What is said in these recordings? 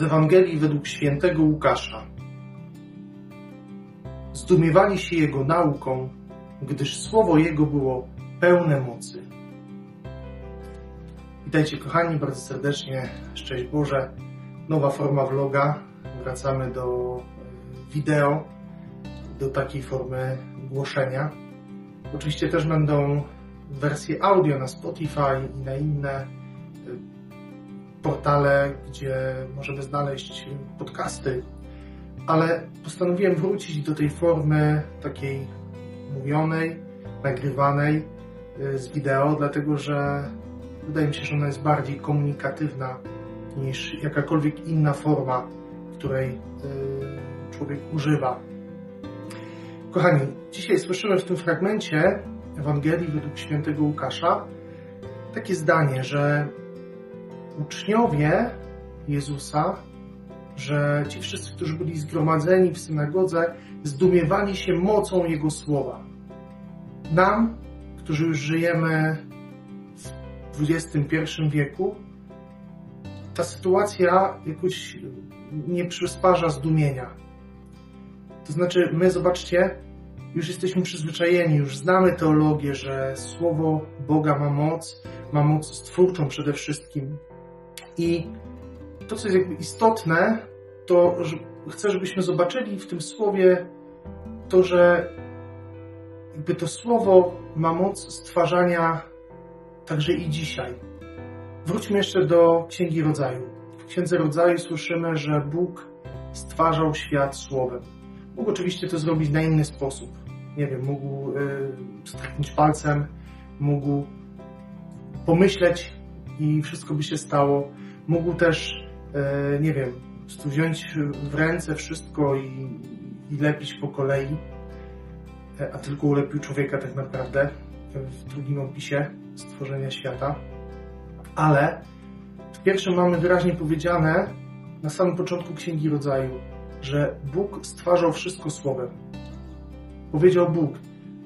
Ewangelii według świętego Łukasza. Zdumiewali się jego nauką, gdyż słowo jego było pełne mocy. Witajcie kochani, bardzo serdecznie, szczęść Boże. Nowa forma vloga. Wracamy do e, wideo, do takiej formy głoszenia. Oczywiście też będą wersje audio na Spotify i na inne portale, gdzie możemy znaleźć podcasty, ale postanowiłem wrócić do tej formy takiej mówionej, nagrywanej e, z wideo, dlatego że wydaje mi się, że ona jest bardziej komunikatywna niż jakakolwiek inna forma, której e, człowiek używa. Kochani, dzisiaj słyszymy w tym fragmencie Ewangelii według świętego Łukasza takie zdanie, że uczniowie Jezusa, że ci wszyscy, którzy byli zgromadzeni w synagodze, zdumiewali się mocą Jego słowa. Nam, którzy już żyjemy w XXI wieku, ta sytuacja jakoś nie przysparza zdumienia. To znaczy, my, zobaczcie, już jesteśmy przyzwyczajeni, już znamy teologię, że słowo Boga ma moc, ma moc stwórczą przede wszystkim. I to, co jest jakby istotne, to że chcę, żebyśmy zobaczyli w tym słowie to, że jakby to słowo ma moc stwarzania także i dzisiaj. Wróćmy jeszcze do Księgi Rodzaju. W Księdze Rodzaju słyszymy, że Bóg stwarzał świat słowem. Mógł oczywiście to zrobić na inny sposób. Nie wiem, mógł yy, palcem, mógł pomyśleć i wszystko by się stało. Mógł też, yy, nie wiem, wziąć w ręce wszystko i, i lepić po kolei, a tylko ulepił człowieka tak naprawdę w drugim opisie stworzenia świata. Ale w pierwszym mamy wyraźnie powiedziane na samym początku Księgi Rodzaju, że Bóg stwarzał wszystko słowem. Powiedział Bóg,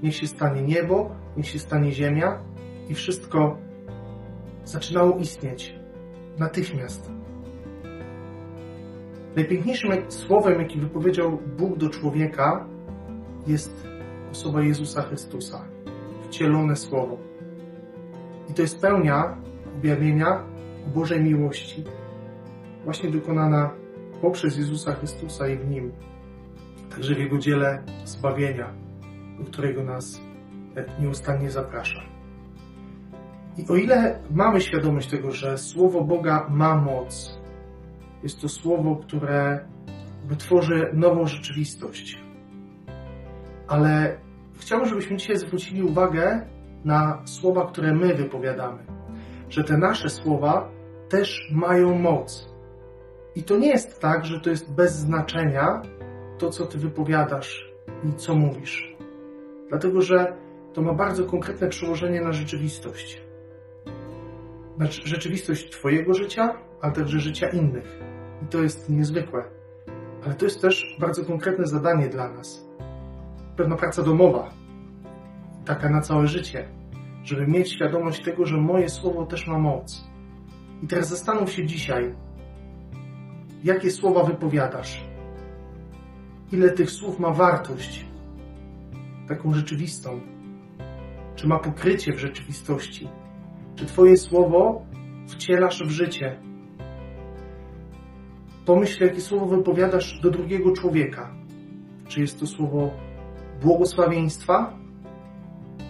niech się stanie niebo, niech się stanie ziemia i wszystko zaczynało istnieć natychmiast. Najpiękniejszym słowem, jaki wypowiedział Bóg do człowieka, jest osoba Jezusa Chrystusa, wcielone słowo. I to jest pełnia objawienia Bożej miłości, właśnie dokonana poprzez Jezusa Chrystusa i w Nim, także w Jego dziele zbawienia, do którego nas nieustannie zaprasza. I o ile mamy świadomość tego, że Słowo Boga ma moc, jest to Słowo, które wytworzy nową rzeczywistość. Ale chciałbym, żebyśmy dzisiaj zwrócili uwagę na słowa, które my wypowiadamy. Że te nasze słowa też mają moc. I to nie jest tak, że to jest bez znaczenia to, co ty wypowiadasz i co mówisz. Dlatego, że to ma bardzo konkretne przełożenie na rzeczywistość. Na rzeczywistość Twojego życia, ale także życia innych. I to jest niezwykłe. Ale to jest też bardzo konkretne zadanie dla nas. Pewna praca domowa, taka na całe życie, żeby mieć świadomość tego, że moje słowo też ma moc. I teraz zastanów się dzisiaj, jakie słowa wypowiadasz, ile tych słów ma wartość, taką rzeczywistą, czy ma pokrycie w rzeczywistości, czy Twoje słowo wcielasz w życie. Pomyśl, jakie słowo wypowiadasz do drugiego człowieka. Czy jest to słowo błogosławieństwa,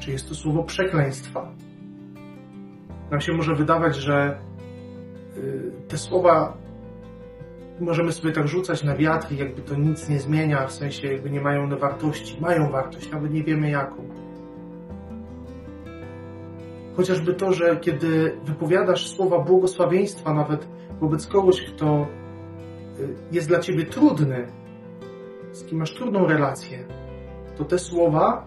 czy jest to słowo przekleństwa. Nam się może wydawać, że y, te słowa możemy sobie tak rzucać na wiatr jakby to nic nie zmienia, w sensie jakby nie mają one wartości. Mają wartość, nawet nie wiemy jaką. Chociażby to, że kiedy wypowiadasz słowa błogosławieństwa nawet wobec kogoś, kto y, jest dla ciebie trudny, z kim masz trudną relację, to te słowa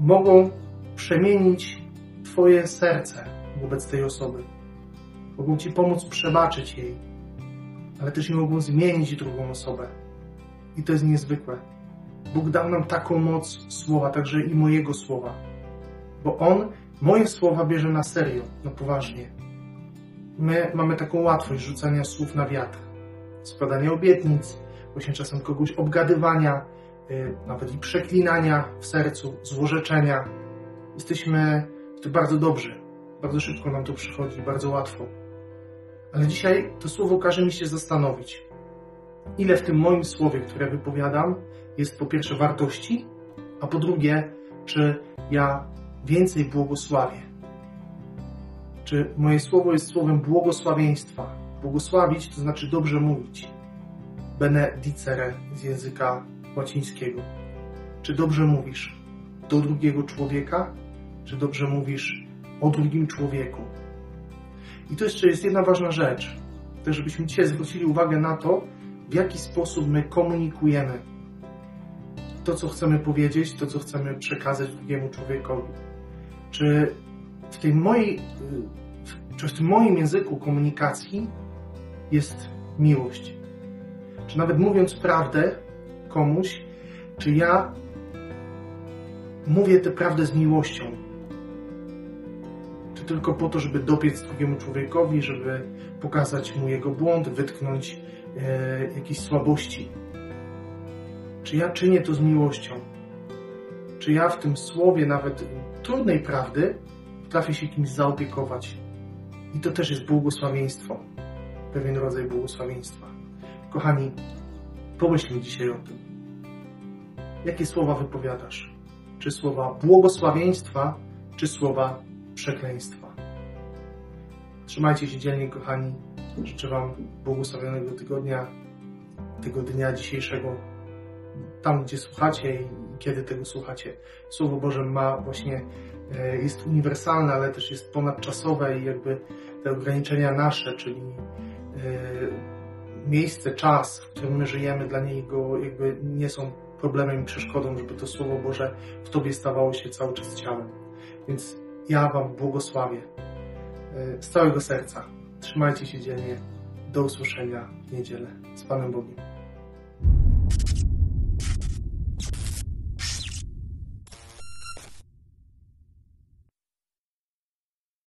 mogą przemienić Twoje serce wobec tej osoby. Mogą Ci pomóc przebaczyć jej, ale też i mogą zmienić drugą osobę. I to jest niezwykłe. Bóg dał nam taką moc słowa, także i mojego słowa. Bo On moje słowa bierze na serio, na poważnie. My mamy taką łatwość rzucania słów na wiatr. składania obietnic, właśnie czasem kogoś obgadywania, y, nawet i przeklinania w sercu, złorzeczenia. Jesteśmy w bardzo dobrzy. Bardzo szybko nam to przychodzi, bardzo łatwo. Ale dzisiaj to słowo każe mi się zastanowić, ile w tym moim słowie, które wypowiadam, jest po pierwsze wartości, a po drugie, czy ja więcej błogosławię. Czy moje słowo jest słowem błogosławieństwa? Błogosławić to znaczy dobrze mówić. Benedicere z języka łacińskiego. Czy dobrze mówisz do drugiego człowieka, czy dobrze mówisz o drugim człowieku? I to jeszcze jest jedna ważna rzecz. To, żebyśmy dzisiaj zwrócili uwagę na to, w jaki sposób my komunikujemy to, co chcemy powiedzieć, to, co chcemy przekazać drugiemu człowiekowi. Czy w tej mojej, czy w tym moim języku komunikacji jest miłość? Czy nawet mówiąc prawdę komuś, czy ja mówię tę prawdę z miłością? Czy tylko po to, żeby dopiec drugiemu człowiekowi, żeby pokazać mu jego błąd, wytknąć e, jakieś słabości? Czy ja czynię to z miłością? Czy ja w tym słowie, nawet trudnej prawdy, potrafię się kimś zaopiekować? I to też jest błogosławieństwo, pewien rodzaj błogosławieństwa. Kochani, pomyślmy dzisiaj o tym. Jakie słowa wypowiadasz? Czy słowa błogosławieństwa, czy słowa przekleństwa? Trzymajcie się dzielnie, kochani. Życzę Wam błogosławionego tygodnia, tego dnia dzisiejszego, tam gdzie słuchacie i kiedy tego słuchacie. Słowo Boże ma właśnie, e, jest uniwersalne, ale też jest ponadczasowe i jakby te ograniczenia nasze, czyli e, miejsce, czas, w którym my żyjemy, dla niego jakby nie są problemem i przeszkodą, żeby to Słowo Boże w Tobie stawało się cały czas ciałem. Więc ja Wam błogosławię z całego serca. Trzymajcie się dzielnie. Do usłyszenia w niedzielę. Z Panem Bogiem.